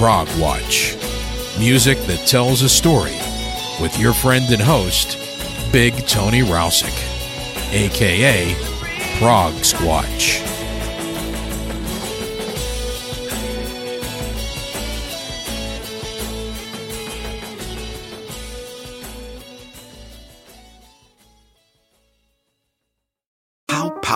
Prog-Watch. Music that tells a story with your friend and host, Big Tony Rousick, aka Prog Squatch.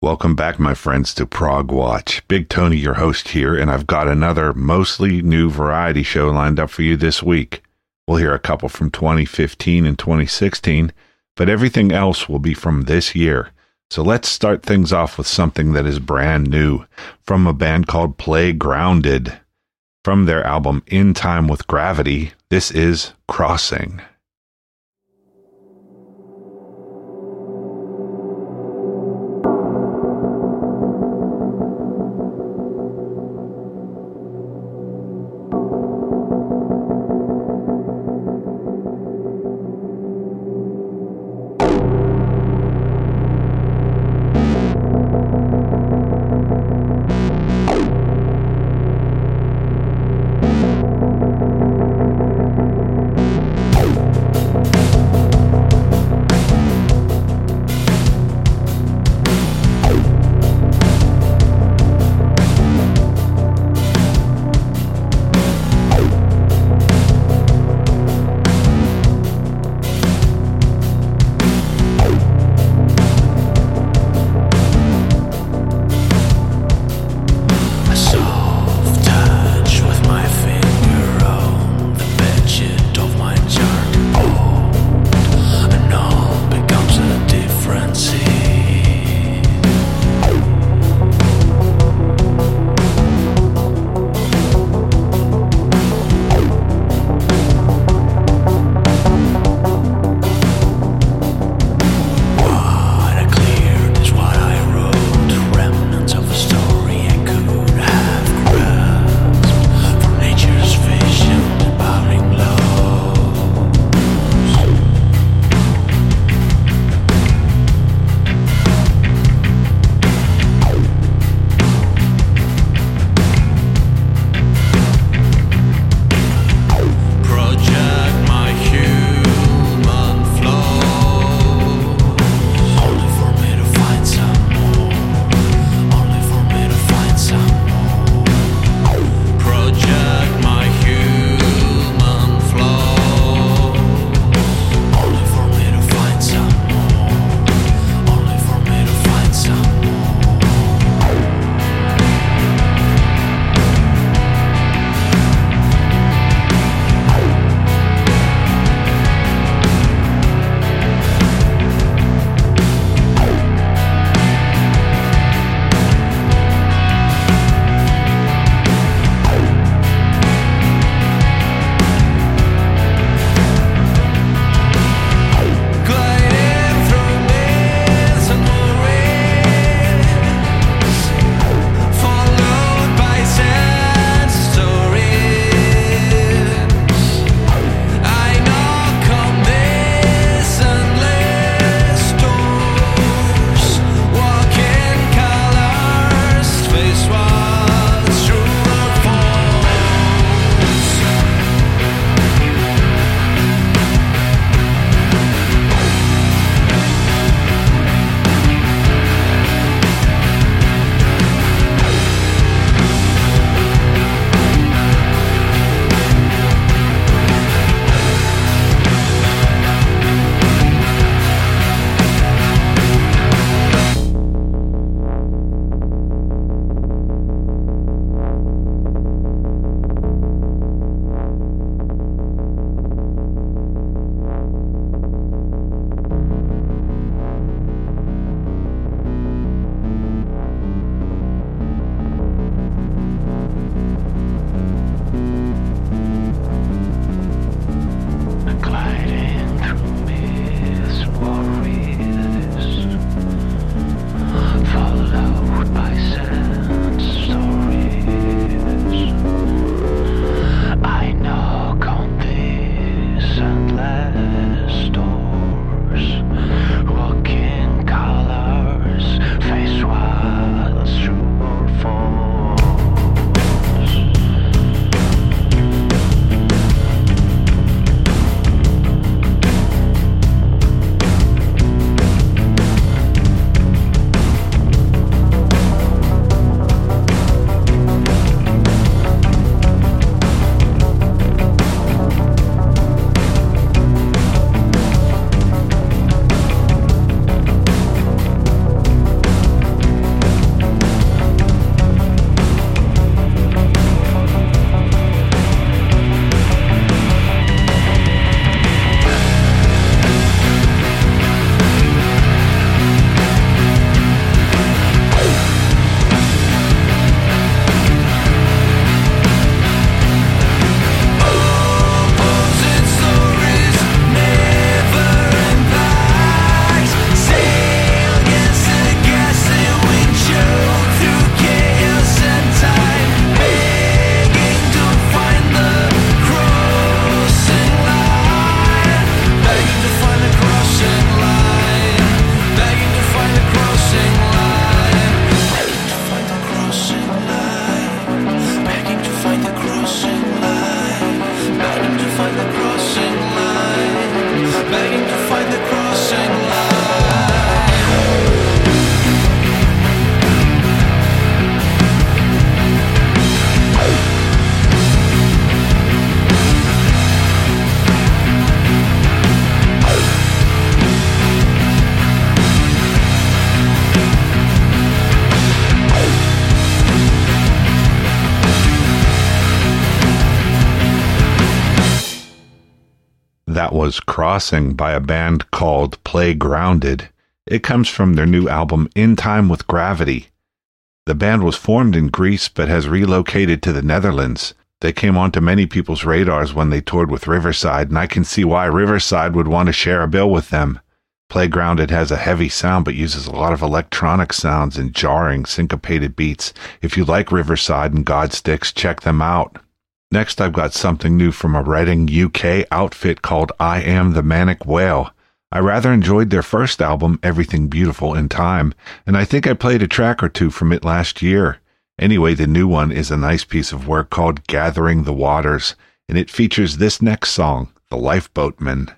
Welcome back, my friends, to Prog-Watch. Big Tony, your host here, and I've got another mostly new variety show lined up for you this week. We'll hear a couple from 2015 and 2016, but everything else will be from this year. So let's start things off with something that is brand new from a band called Playgrounded. From their album In Time with Gravity, this is Crossing. Crossing by a band called Playgrounded. It comes from their new album In Time with Gravity. The band was formed in Greece but has relocated to the Netherlands. They came onto many people's radars when they toured with Riverside, and I can see why Riverside would want to share a bill with them. Playgrounded has a heavy sound but uses a lot of electronic sounds and jarring, syncopated beats. If you like Riverside and Godsticks, check them out. Next, I've got something new from a Reading, UK outfit called I Am the Manic Whale. I rather enjoyed their first album, Everything Beautiful in Time, and I think I played a track or two from it last year. Anyway, the new one is a nice piece of work called Gathering the Waters, and it features this next song, The Lifeboatman.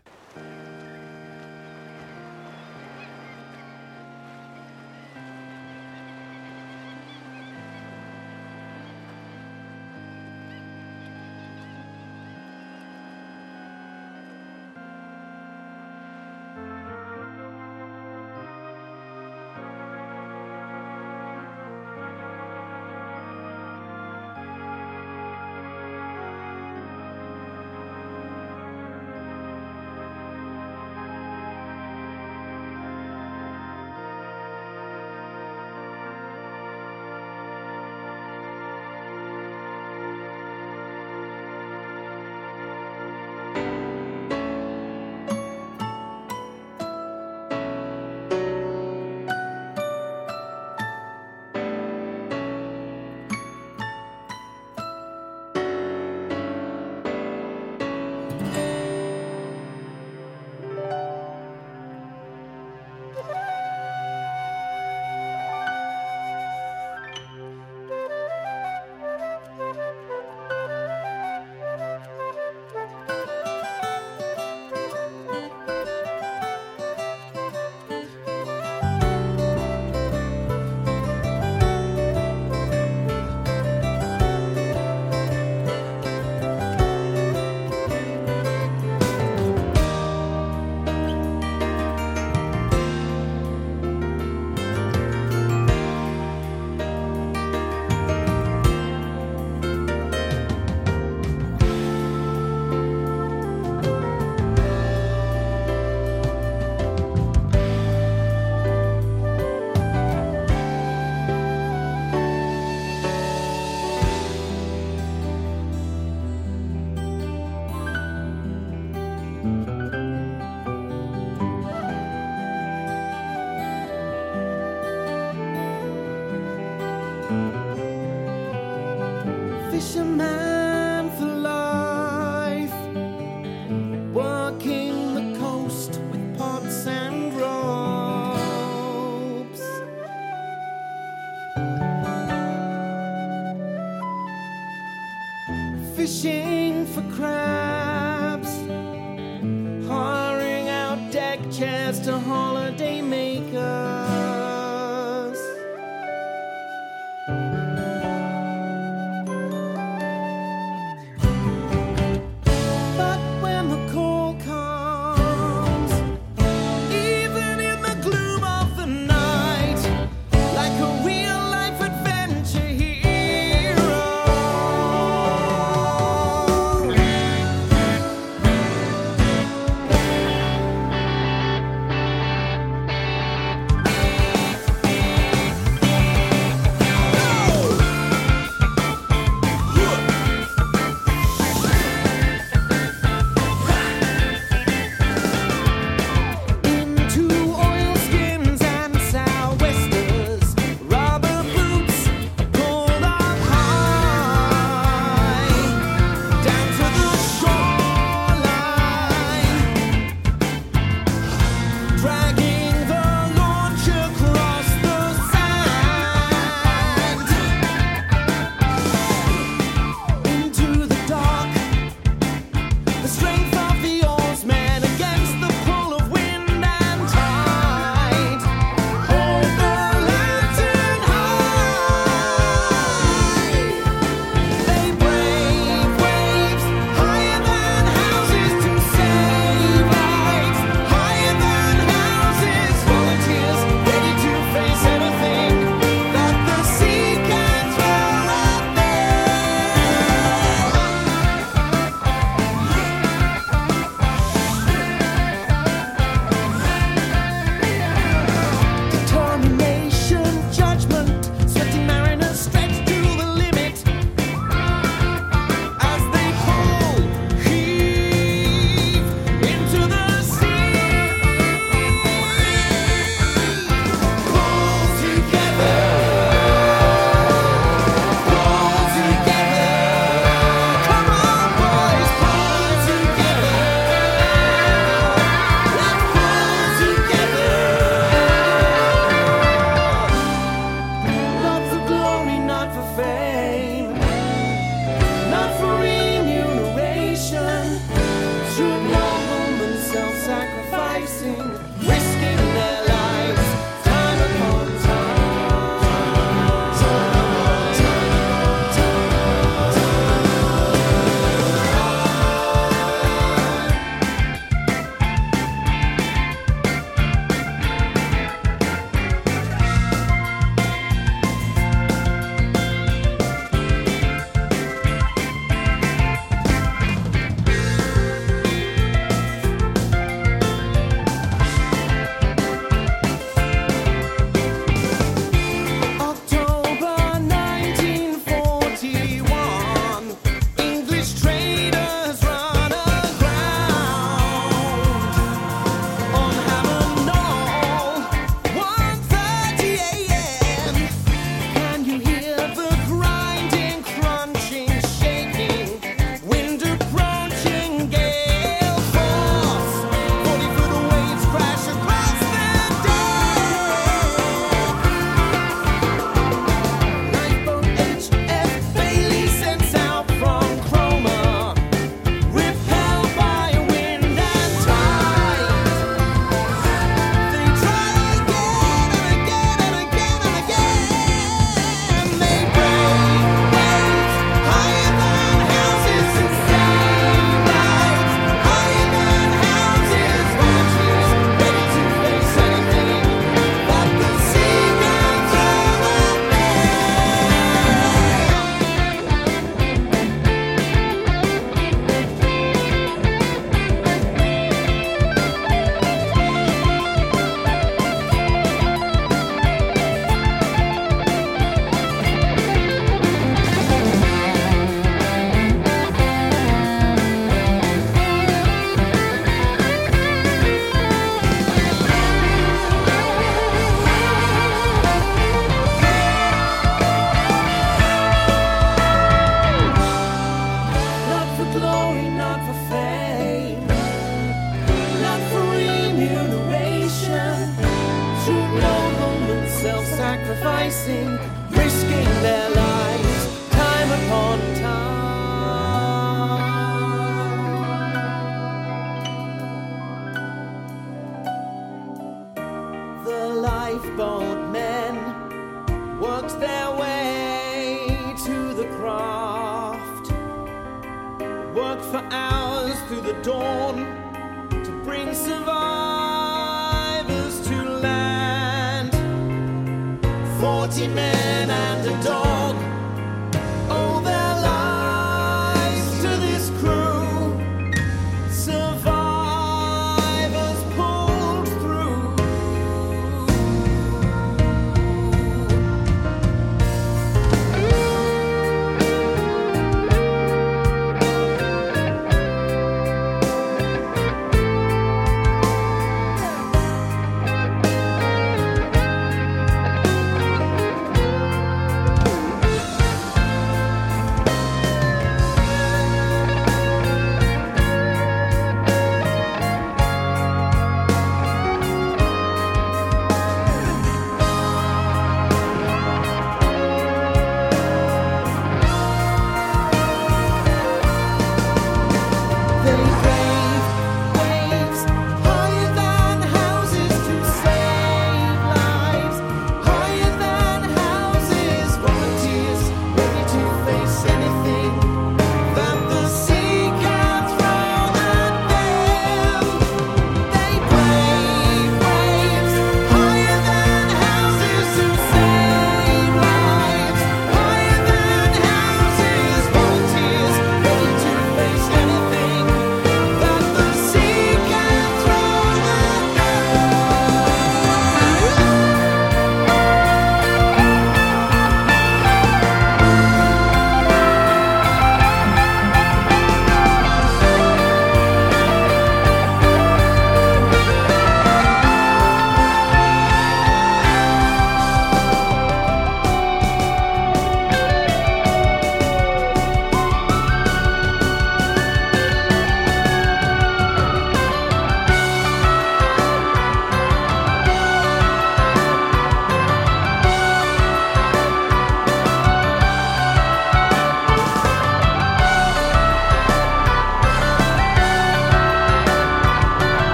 Fishing for crabs,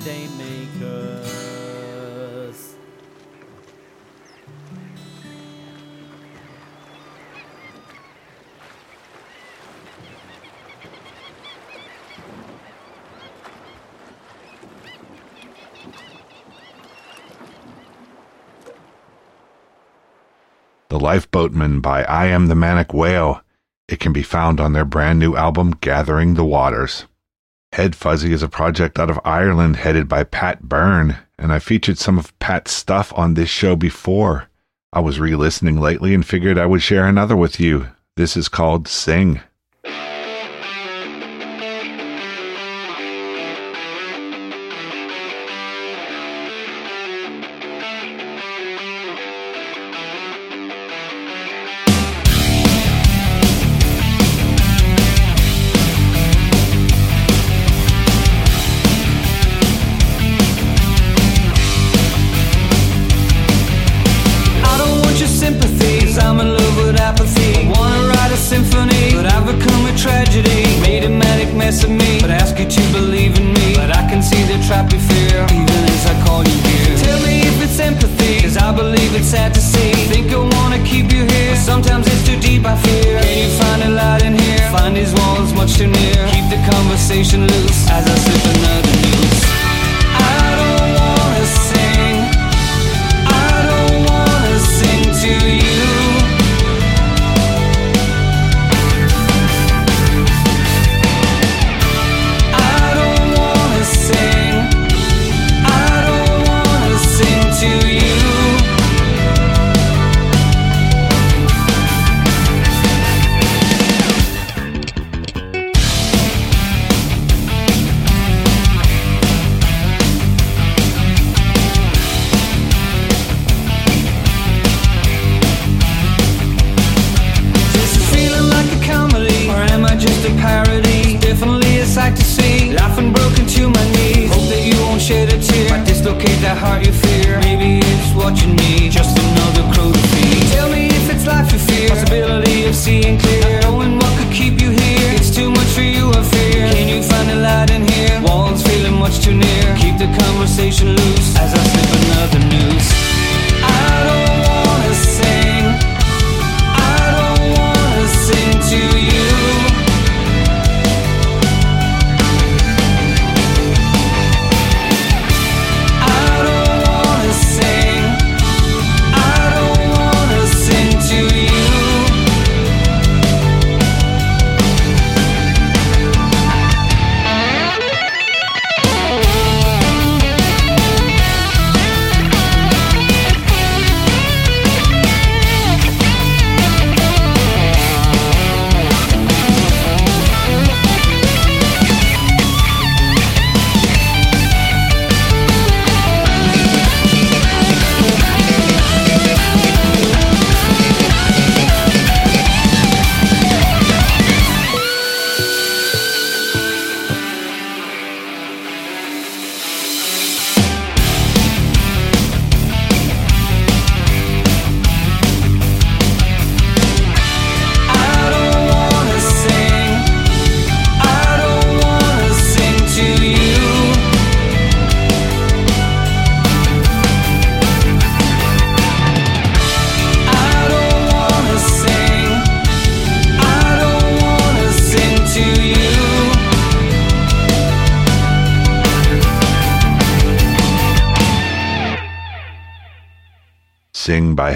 holiday. The Lifeboatman by I Am the Manic Whale. It can be found on their brand new album, Gathering the Waters. Hedfuzy is a project out of Ireland headed by Pat Byrne, and I featured some of Pat's stuff on this show before. I was re listening lately and figured I would share another with you. This is called Sing.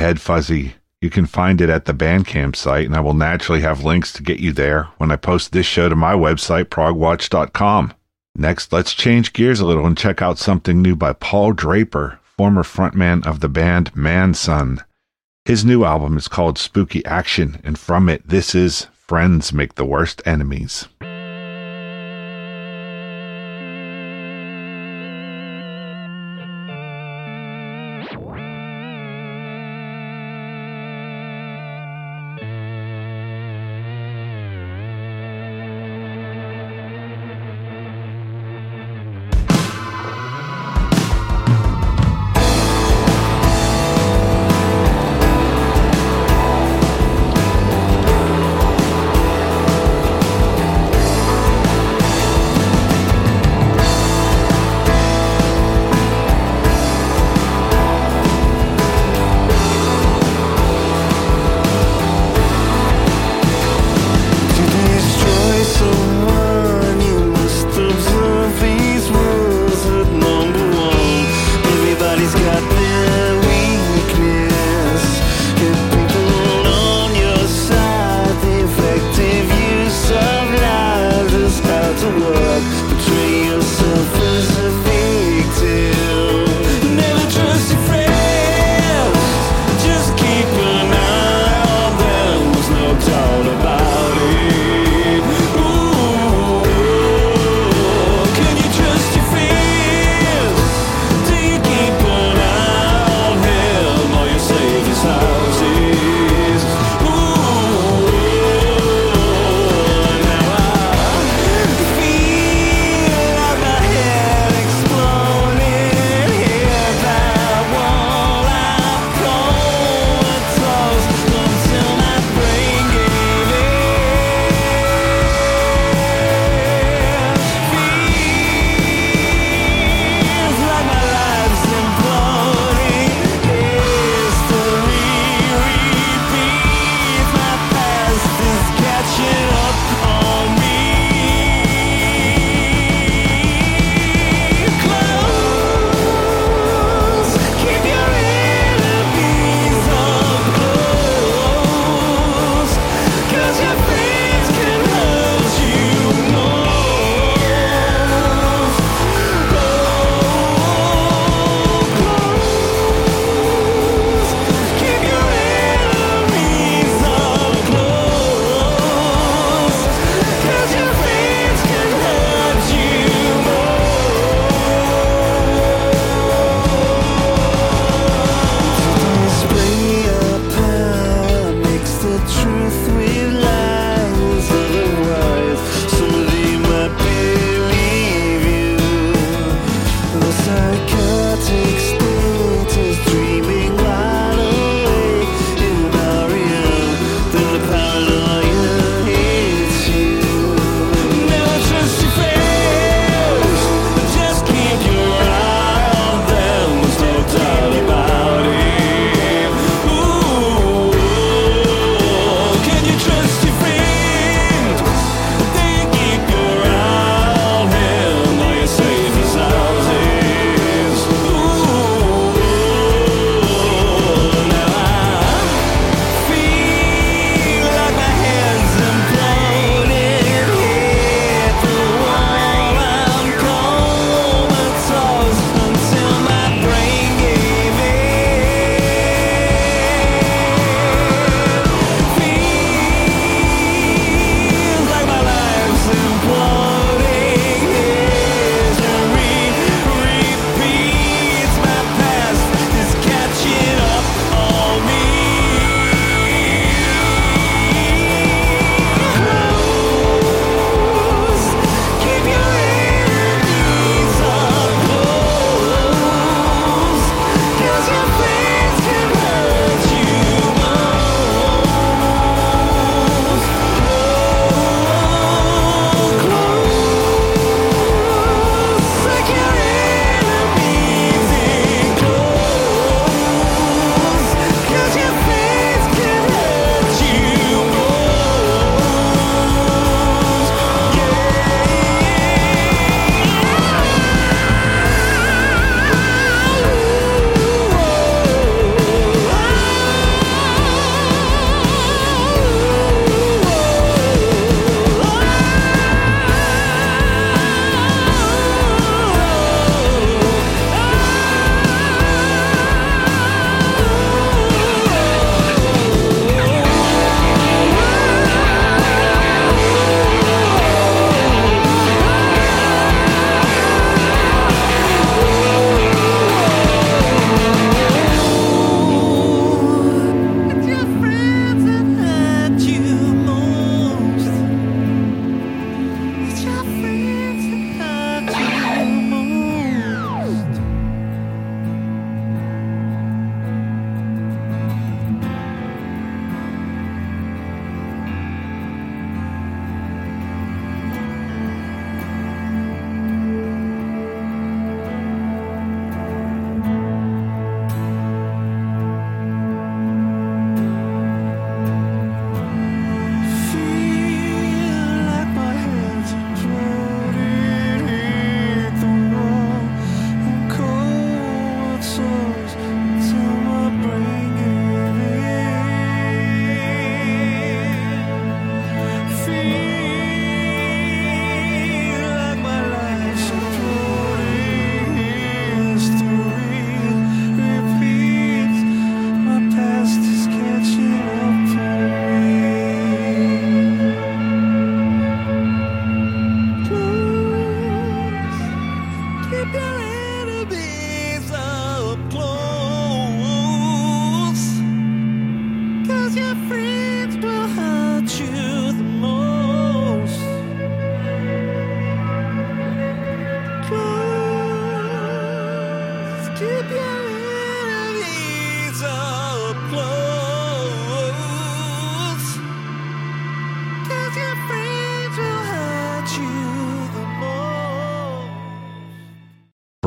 Hedfuzy. You can find it at the Bandcamp site, and I will naturally have links to get you there when I post this show to my website, progwatch.com. Next, let's change gears a little and check out something new by Paul Draper, former frontman of the band Mansun. His new album is called Spooky Action, and from it, this is Friends Make the Worst Enemies.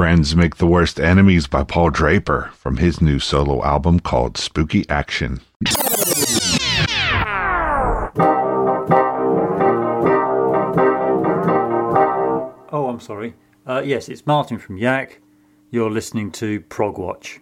Friends Make the Worst Enemies by Paul Draper from his new solo album called Spooky Action. Oh, I'm sorry. Uh, yes, it's Martin from Yak. You're listening to Prog Watch.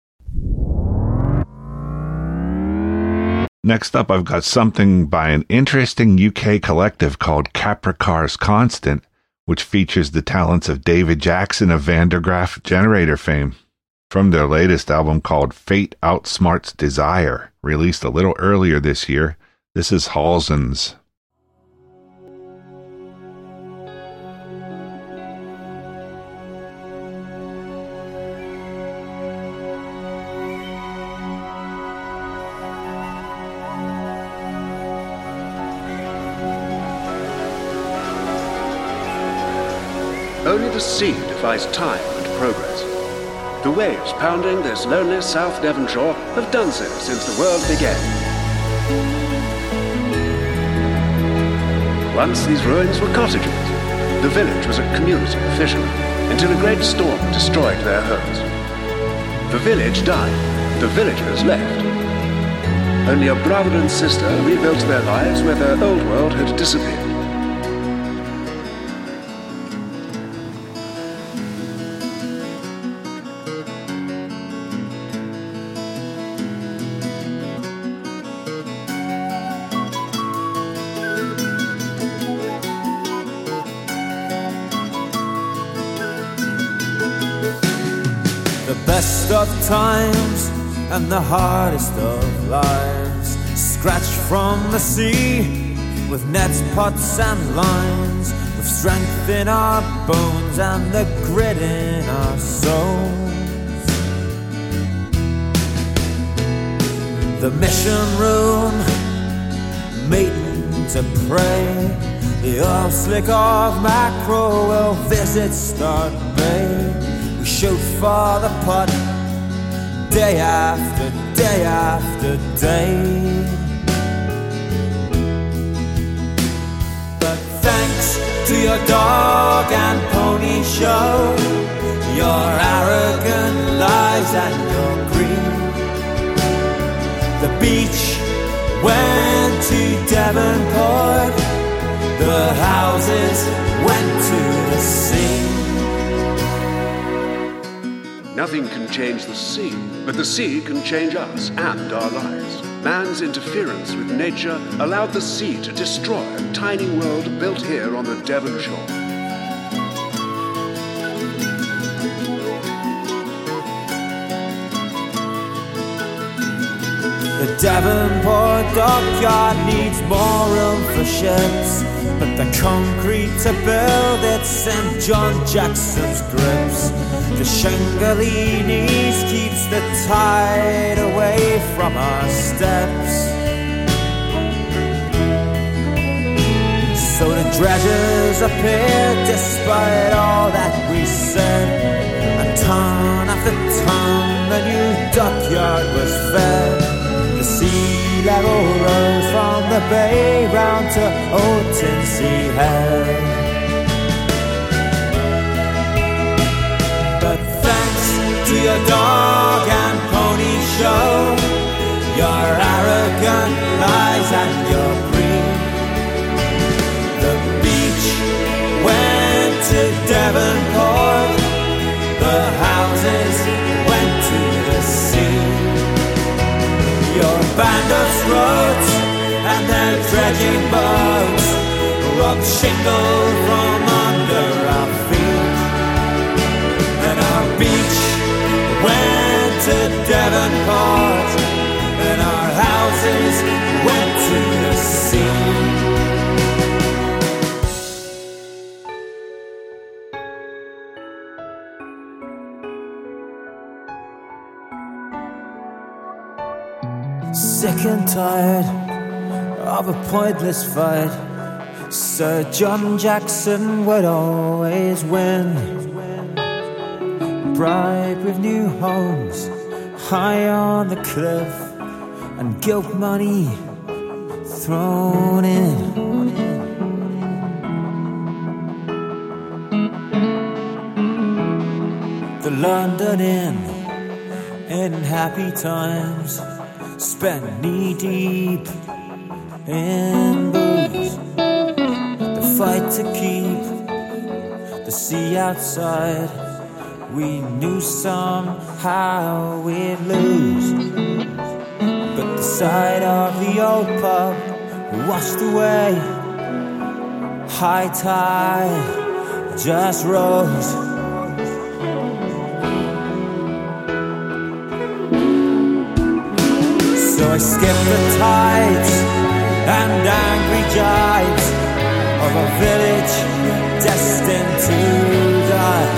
Next up, I've got something by an interesting UK collective called Kaprekar's Constant, which features the talents of David Jackson of Van der Graaf Generator fame. From their latest album called Fate Outsmarts Desire, released a little earlier this year, this is Hallsands. Sea defies time and progress. The waves pounding this lonely South Devon shore have done so since the world began. Once these ruins were cottages. The village was a community of fishermen until a great storm destroyed their homes. The village died. The villagers left. Only a brother and sister rebuilt their lives where their old world had disappeared. Times and the hardest of lives. Scratched from the sea with nets, pots, and lines. With strength in our bones and the grit in our souls. The mission room, meeting to pray. The oil slick of macro will visit Start Bay. We shoot for the putt day after day after day. But thanks to your dog and pony show, your arrogant lies and your greed. The beach went to Devonport, the houses went to the sea. Nothing can change the sea, but the sea can change us and our lives. Man's interference with nature allowed the sea to destroy a tiny world built here on the Devon shore. The Devonport dockyard needs more room for ships, but the concrete to build it Sir John Jackson's grips. The Shanghalese keeps the tide away from our steps. So the dredgers appear despite all that we said. And ton after ton, the new dockyard was fed. The sea level rose from the bay round to Old Tinsey Head. But thanks to your dog and pony show, your arrogant lies and your of struts and their dredging boats rock shingle from Sick and tired of a pointless fight. Sir John Jackson would always win. Bribe with new homes high on the cliff, and guilt money thrown in. The London Inn in happy times spent knee deep in booze. The fight to keep the sea outside. We knew somehow we'd lose. But the sight of the old pub washed away. High tide just rose. I skipped the tides and angry jibes of a village destined to die.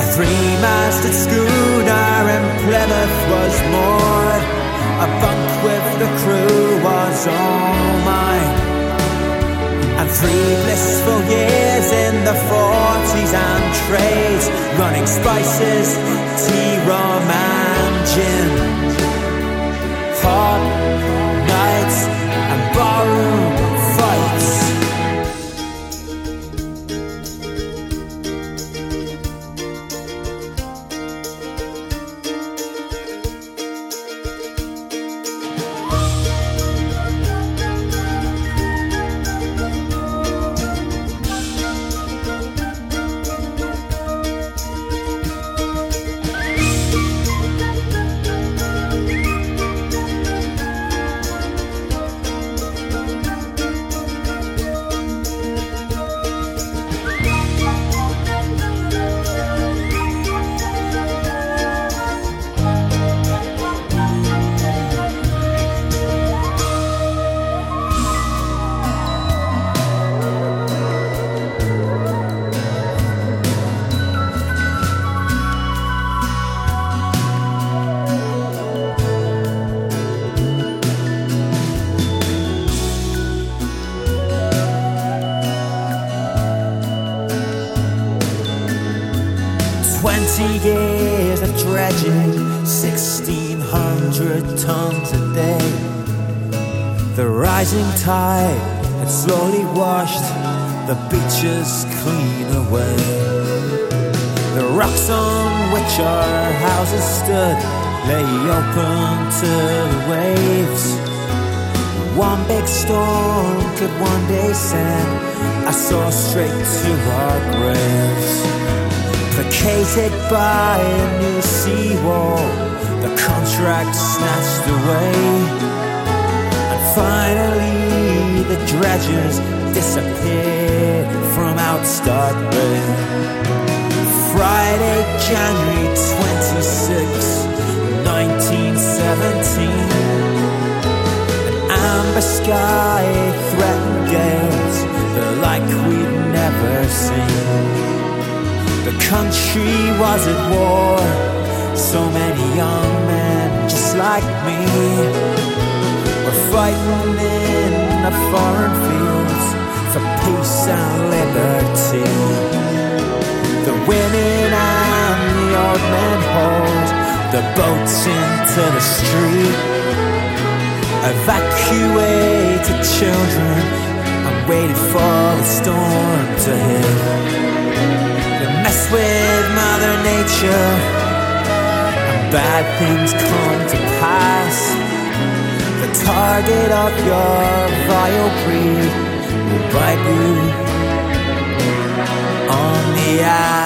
A three-masted schooner in Plymouth was moored. A bunk with the crew was all mine. And three blissful years in the forties and trades, running spices, tea, rum, and gin hot nights Placated by a new seawall, the contract snatched away. And finally, the dredgers disappeared from Outstart Bay. Friday, January 26, 1917. An amber sky threatened gales, the like we'd never seen. The country was at war. So many young men just like me were fighting in the foreign fields for peace and liberty. The women and the old men hauled the boats into the street, evacuated children and waited for the storm to hit mess with Mother Nature, and bad things come to pass. The target of your vile greed will bite you on the ass.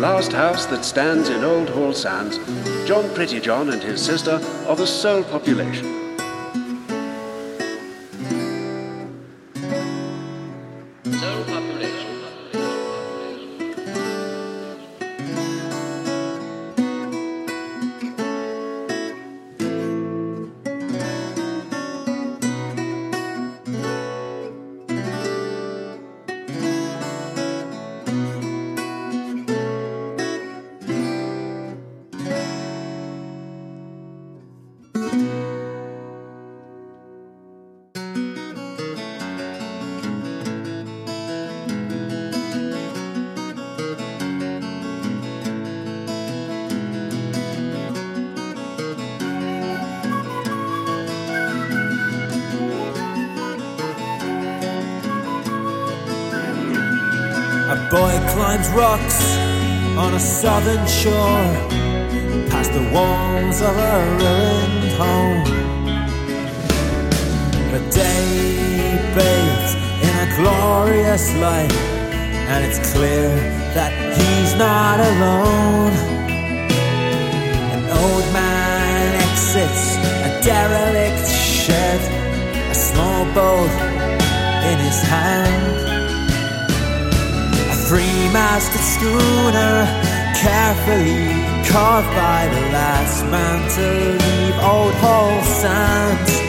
Last house that stands in Old Hallsands, John Prettyjohn and his sister are the sole population. Climbs rocks on a southern shore, past the walls of a ruined home. A day bathes in a glorious light, and it's clear that he's not alone. An old man exits a derelict shed, a small boat in his hand. Three-masted schooner, carefully carved by the last man to leave Old Hull Sands.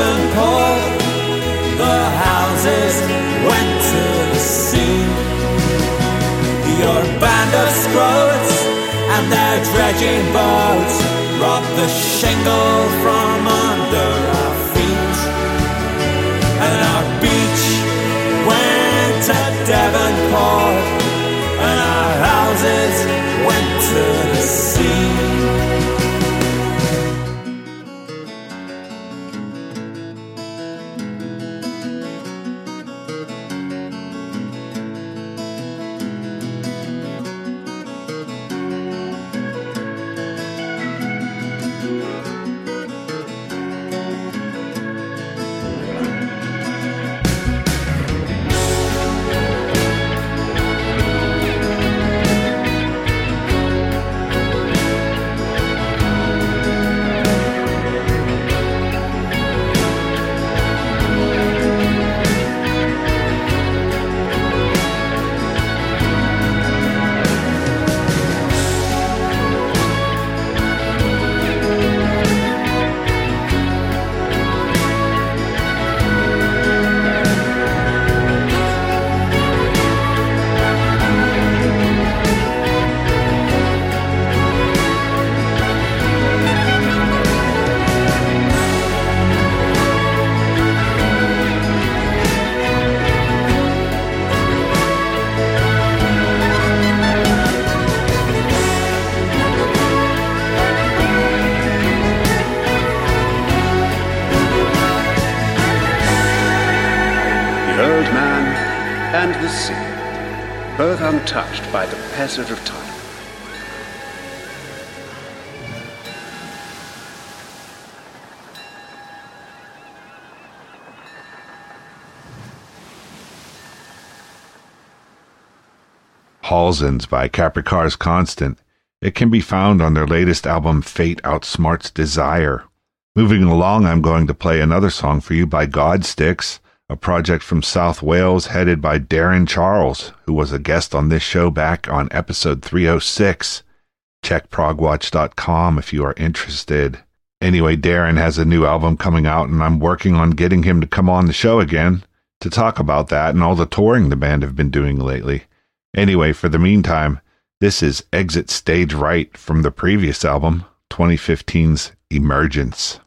Devonport, the houses went to the sea. Your band of scroats and their dredging boats robbed the shingle from Hallsands by Kaprekar's Constant. It can be found on their latest album, Fate Outsmarts Desire. Moving along, I'm going to play another song for you by Godsticks, a project from South Wales headed by Darren Charles, who was a guest on this show back on episode 306. Check progwatch.com if you are interested. Anyway, Darren has a new album coming out, and I'm working on getting him to come on the show again to talk about that and all the touring the band have been doing lately. Anyway, for the meantime, this is Exit Stage Right from the previous album, 2015's Emergence.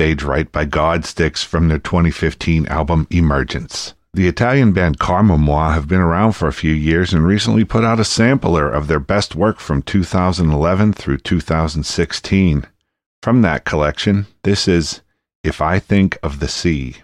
stage right by Godsticks from their 2015 album Emergence. The Italian band Karmamoi have been around for a few years and recently put out a sampler of their best work from 2011 through 2016. From that collection, this is If I Think of the Sea.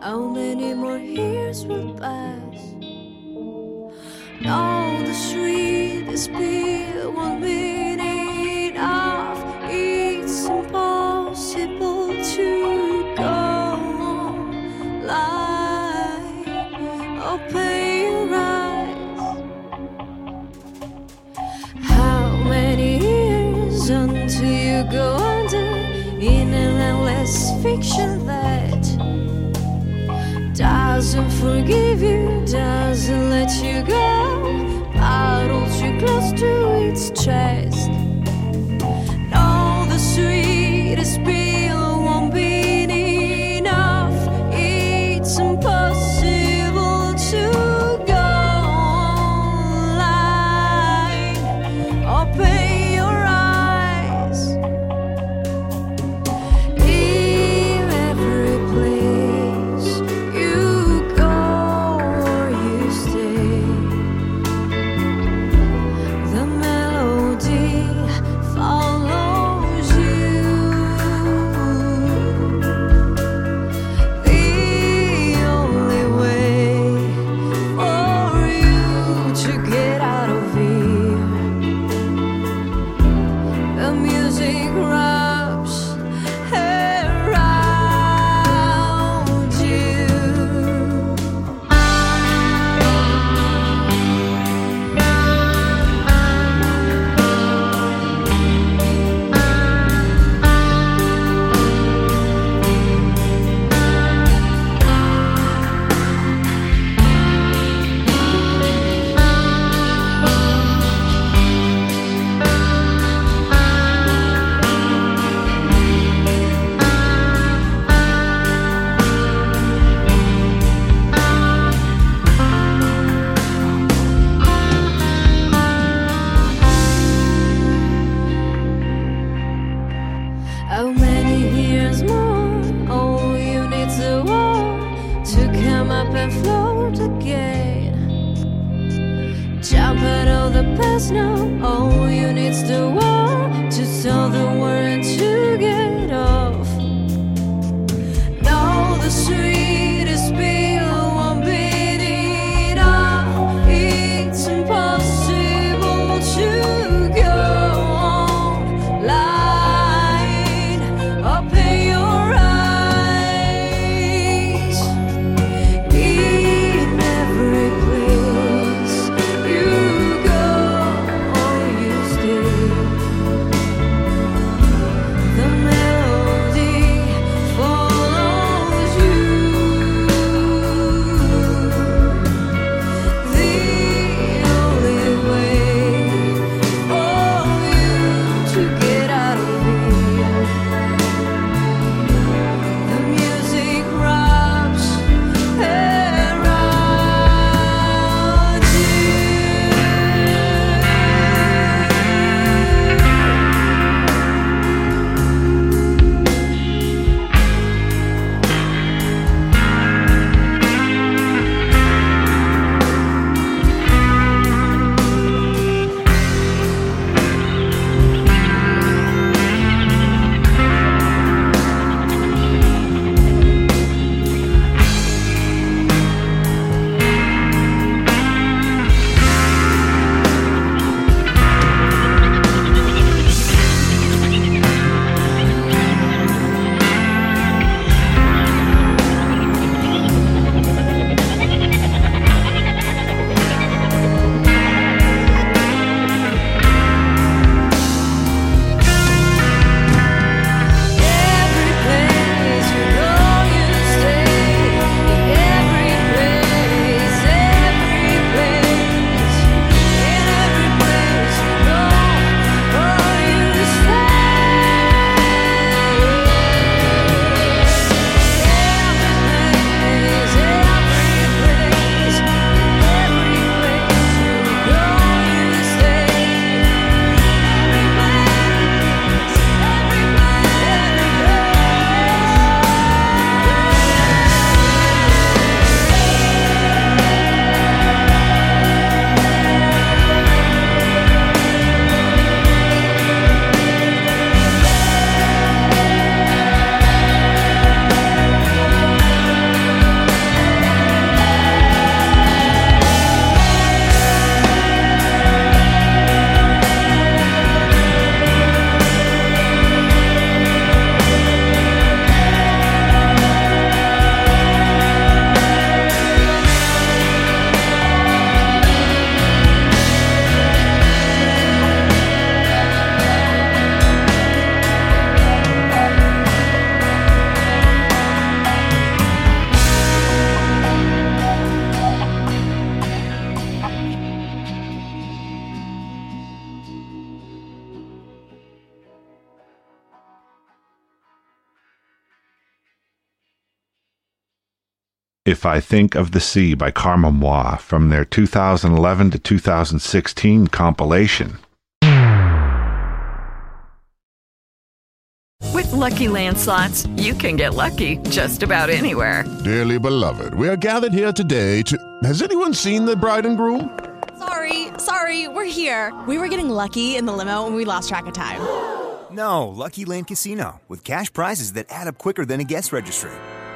How many more years will pass? Now the street is. you doesn't let you go. Bottle too close to its chest. If I Think of the Sea by Karmamoi from their 2011 to 2016 compilation. With Lucky Land slots, you can get lucky just about anywhere. Dearly beloved, we are gathered here today to. Has anyone seen the bride and groom? Sorry, sorry, we're here. We were getting lucky in the limo and we lost track of time. No, Lucky Land Casino, with cash prizes that add up quicker than a guest registry.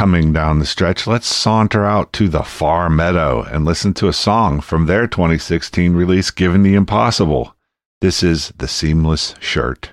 Coming down the stretch, let's saunter out to the far meadow and listen to a song from their 2016 release, Given the Impossible. This is The Seamless Shirt.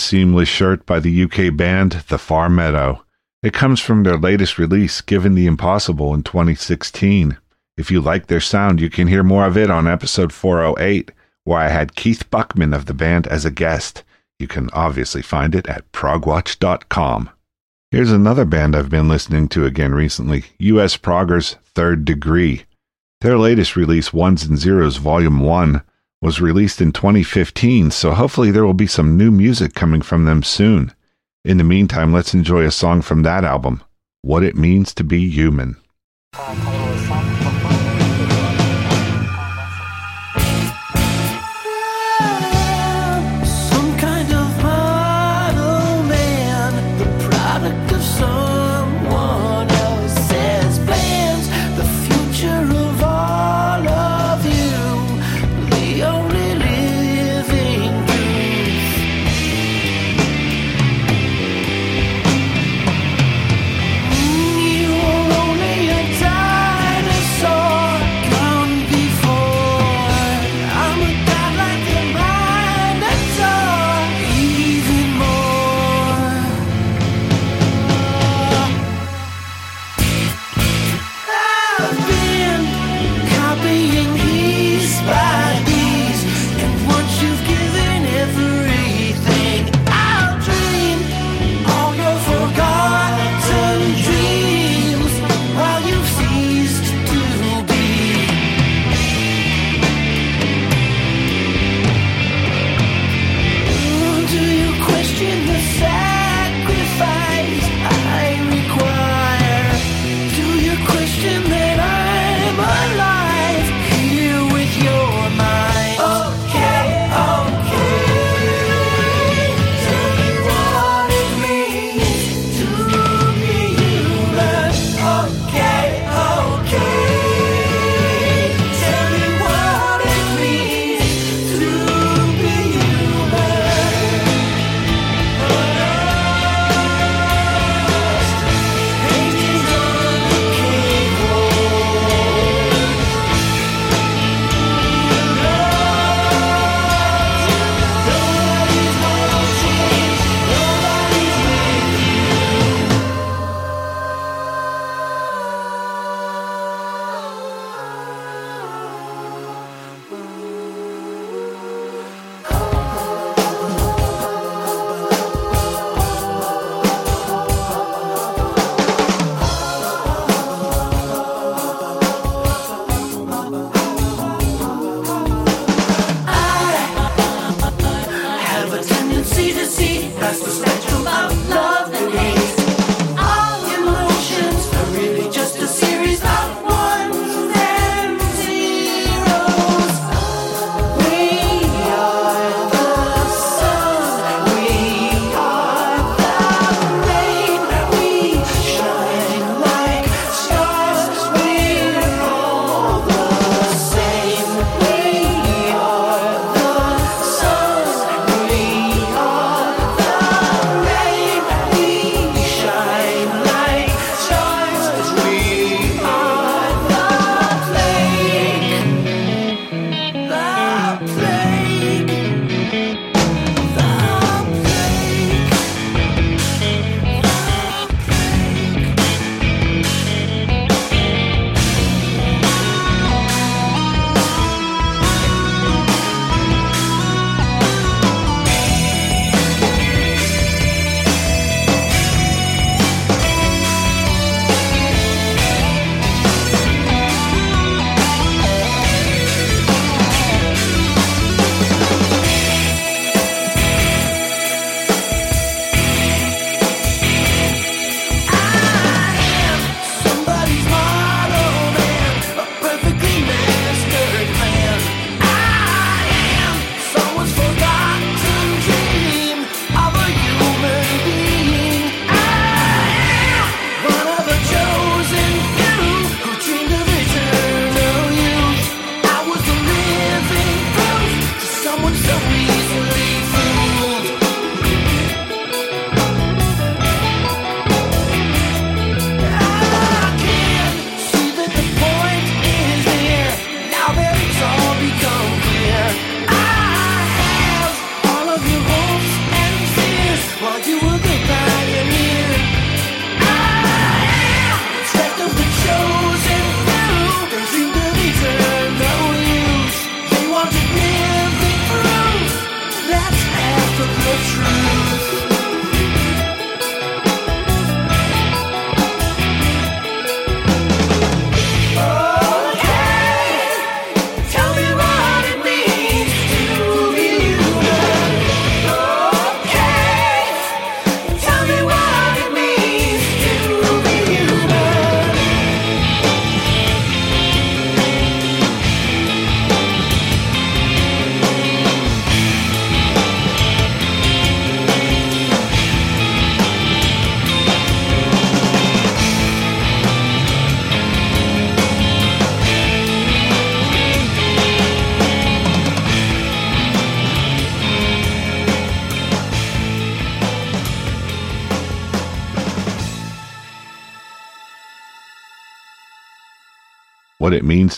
Seamless shirt by the UK band The Far Meadow. It comes from their latest release, Given the Impossible, in 2016. If you like their sound, you can hear more of it on episode 408, where I had Keith Buckman of the band as a guest. You can obviously find it at progwatch.com. Here's another band I've been listening to again recently US Proggers 3RDegree. Their latest release, Ones and Zeros Volume 1, was released in 2015, so hopefully there will be some new music coming from them soon. In the meantime, let's enjoy a song from that album, What It Means to Be Human.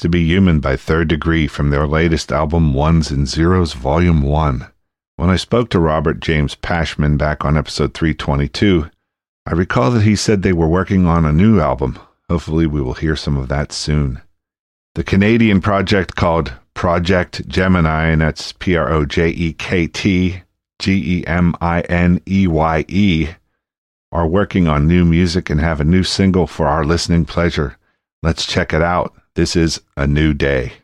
To Be Human by 3RDegree from their latest album Ones and Zeros Volume 1. When I spoke to Robert James Pashman back on episode 322, I recall that he said they were working on a new album. Hopefully, we will hear some of that soon. The Canadian project called Projekt Gemineye, and that's P R O J E K T G E M I N E Y E, are working on new music and have a new single for our listening pleasure. Let's check it out. This is A New Day.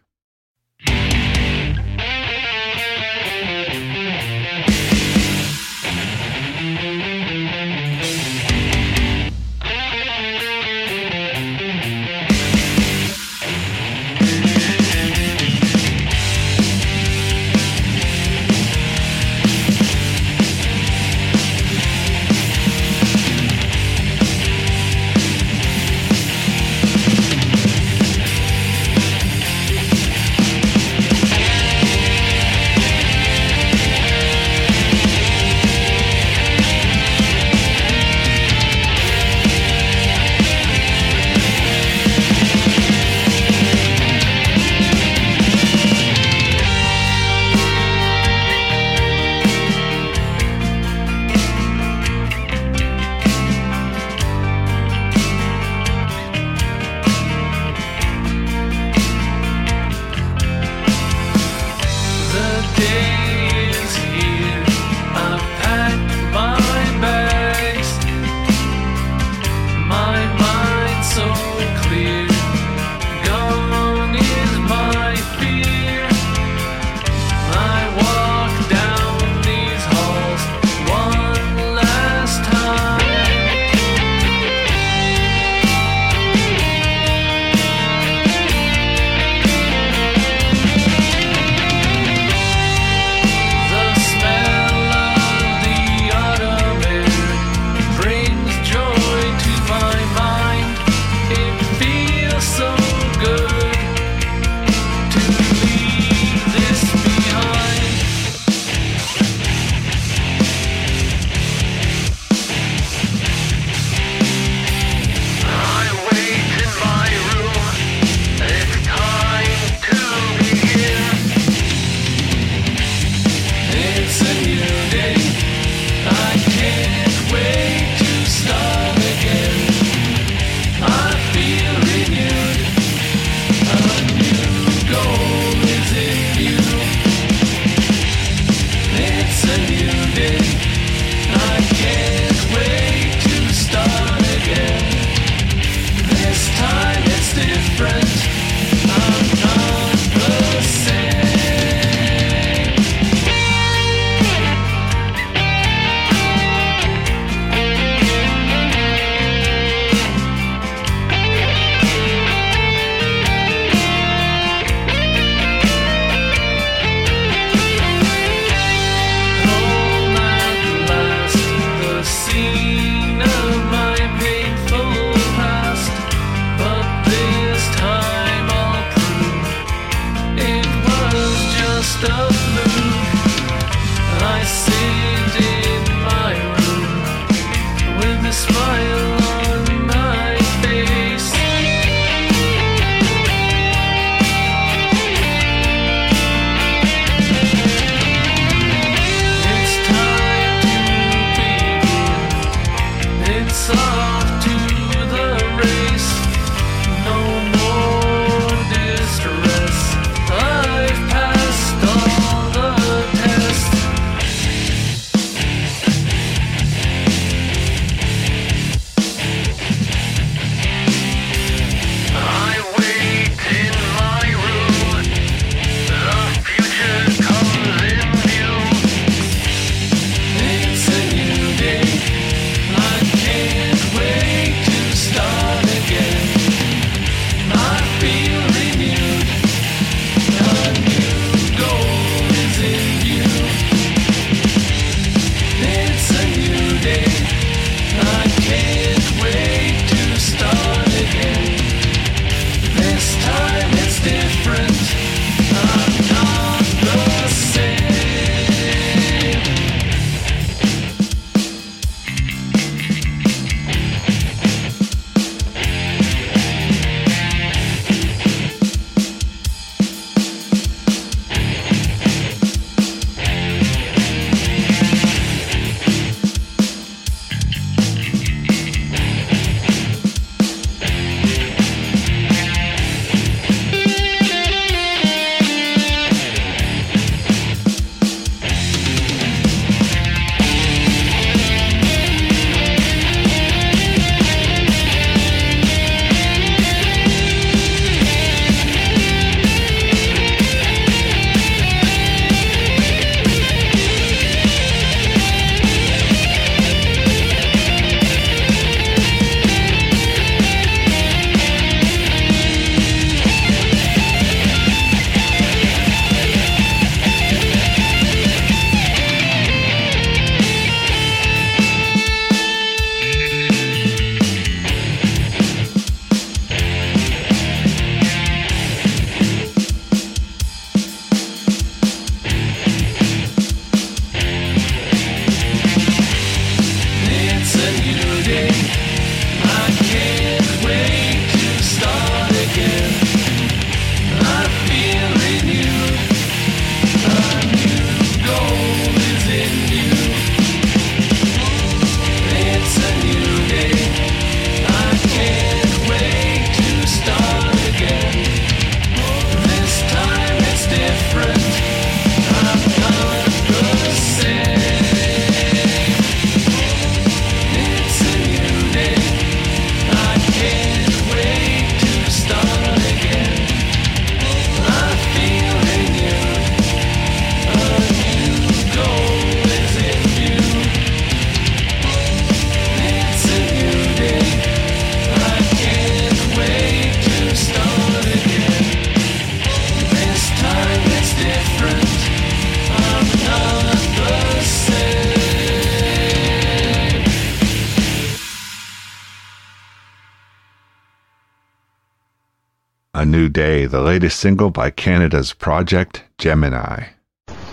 Latest single by Canada's Projekt Gemineye.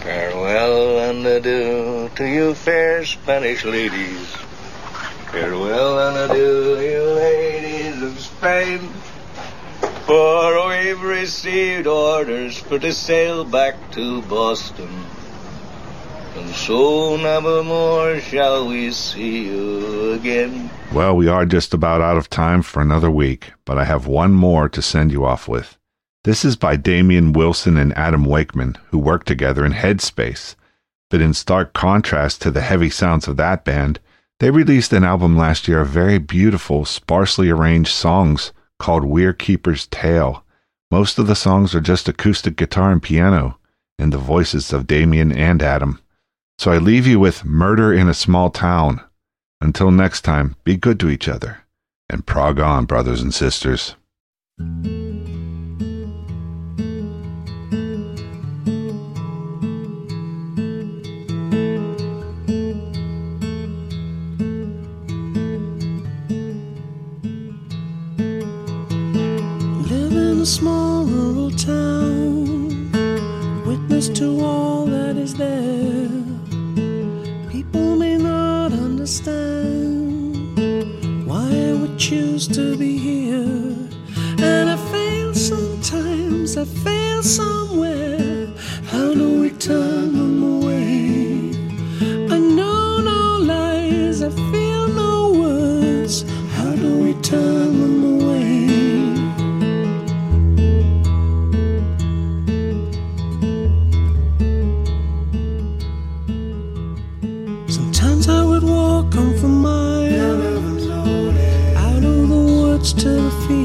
Farewell and adieu to you fair Spanish ladies. Farewell and adieu, you ladies of Spain. For we've received orders for to sail back to Boston. And so never more shall we see you again. Well, we are just about out of time for another week, but I have one more to send you off with. This is by Damian Wilson and Adam Wakeman, who worked together in Headspace. But in stark contrast to the heavy sounds of that band, they released an album last year of very beautiful, sparsely arranged songs called Weir Keeper's Tale. Most of the songs are just acoustic guitar and piano, and the voices of Damian and Adam. So I leave you with Murder in a Small Town. Until next time, be good to each other. And prog on, brothers and sisters. A small rural town, witness to all that is there. People may not understand why I would choose to be here. And I fail sometimes, I fail somewhere. How do we turn them away? I know no lies, I feel no words. How do we turn to the fields.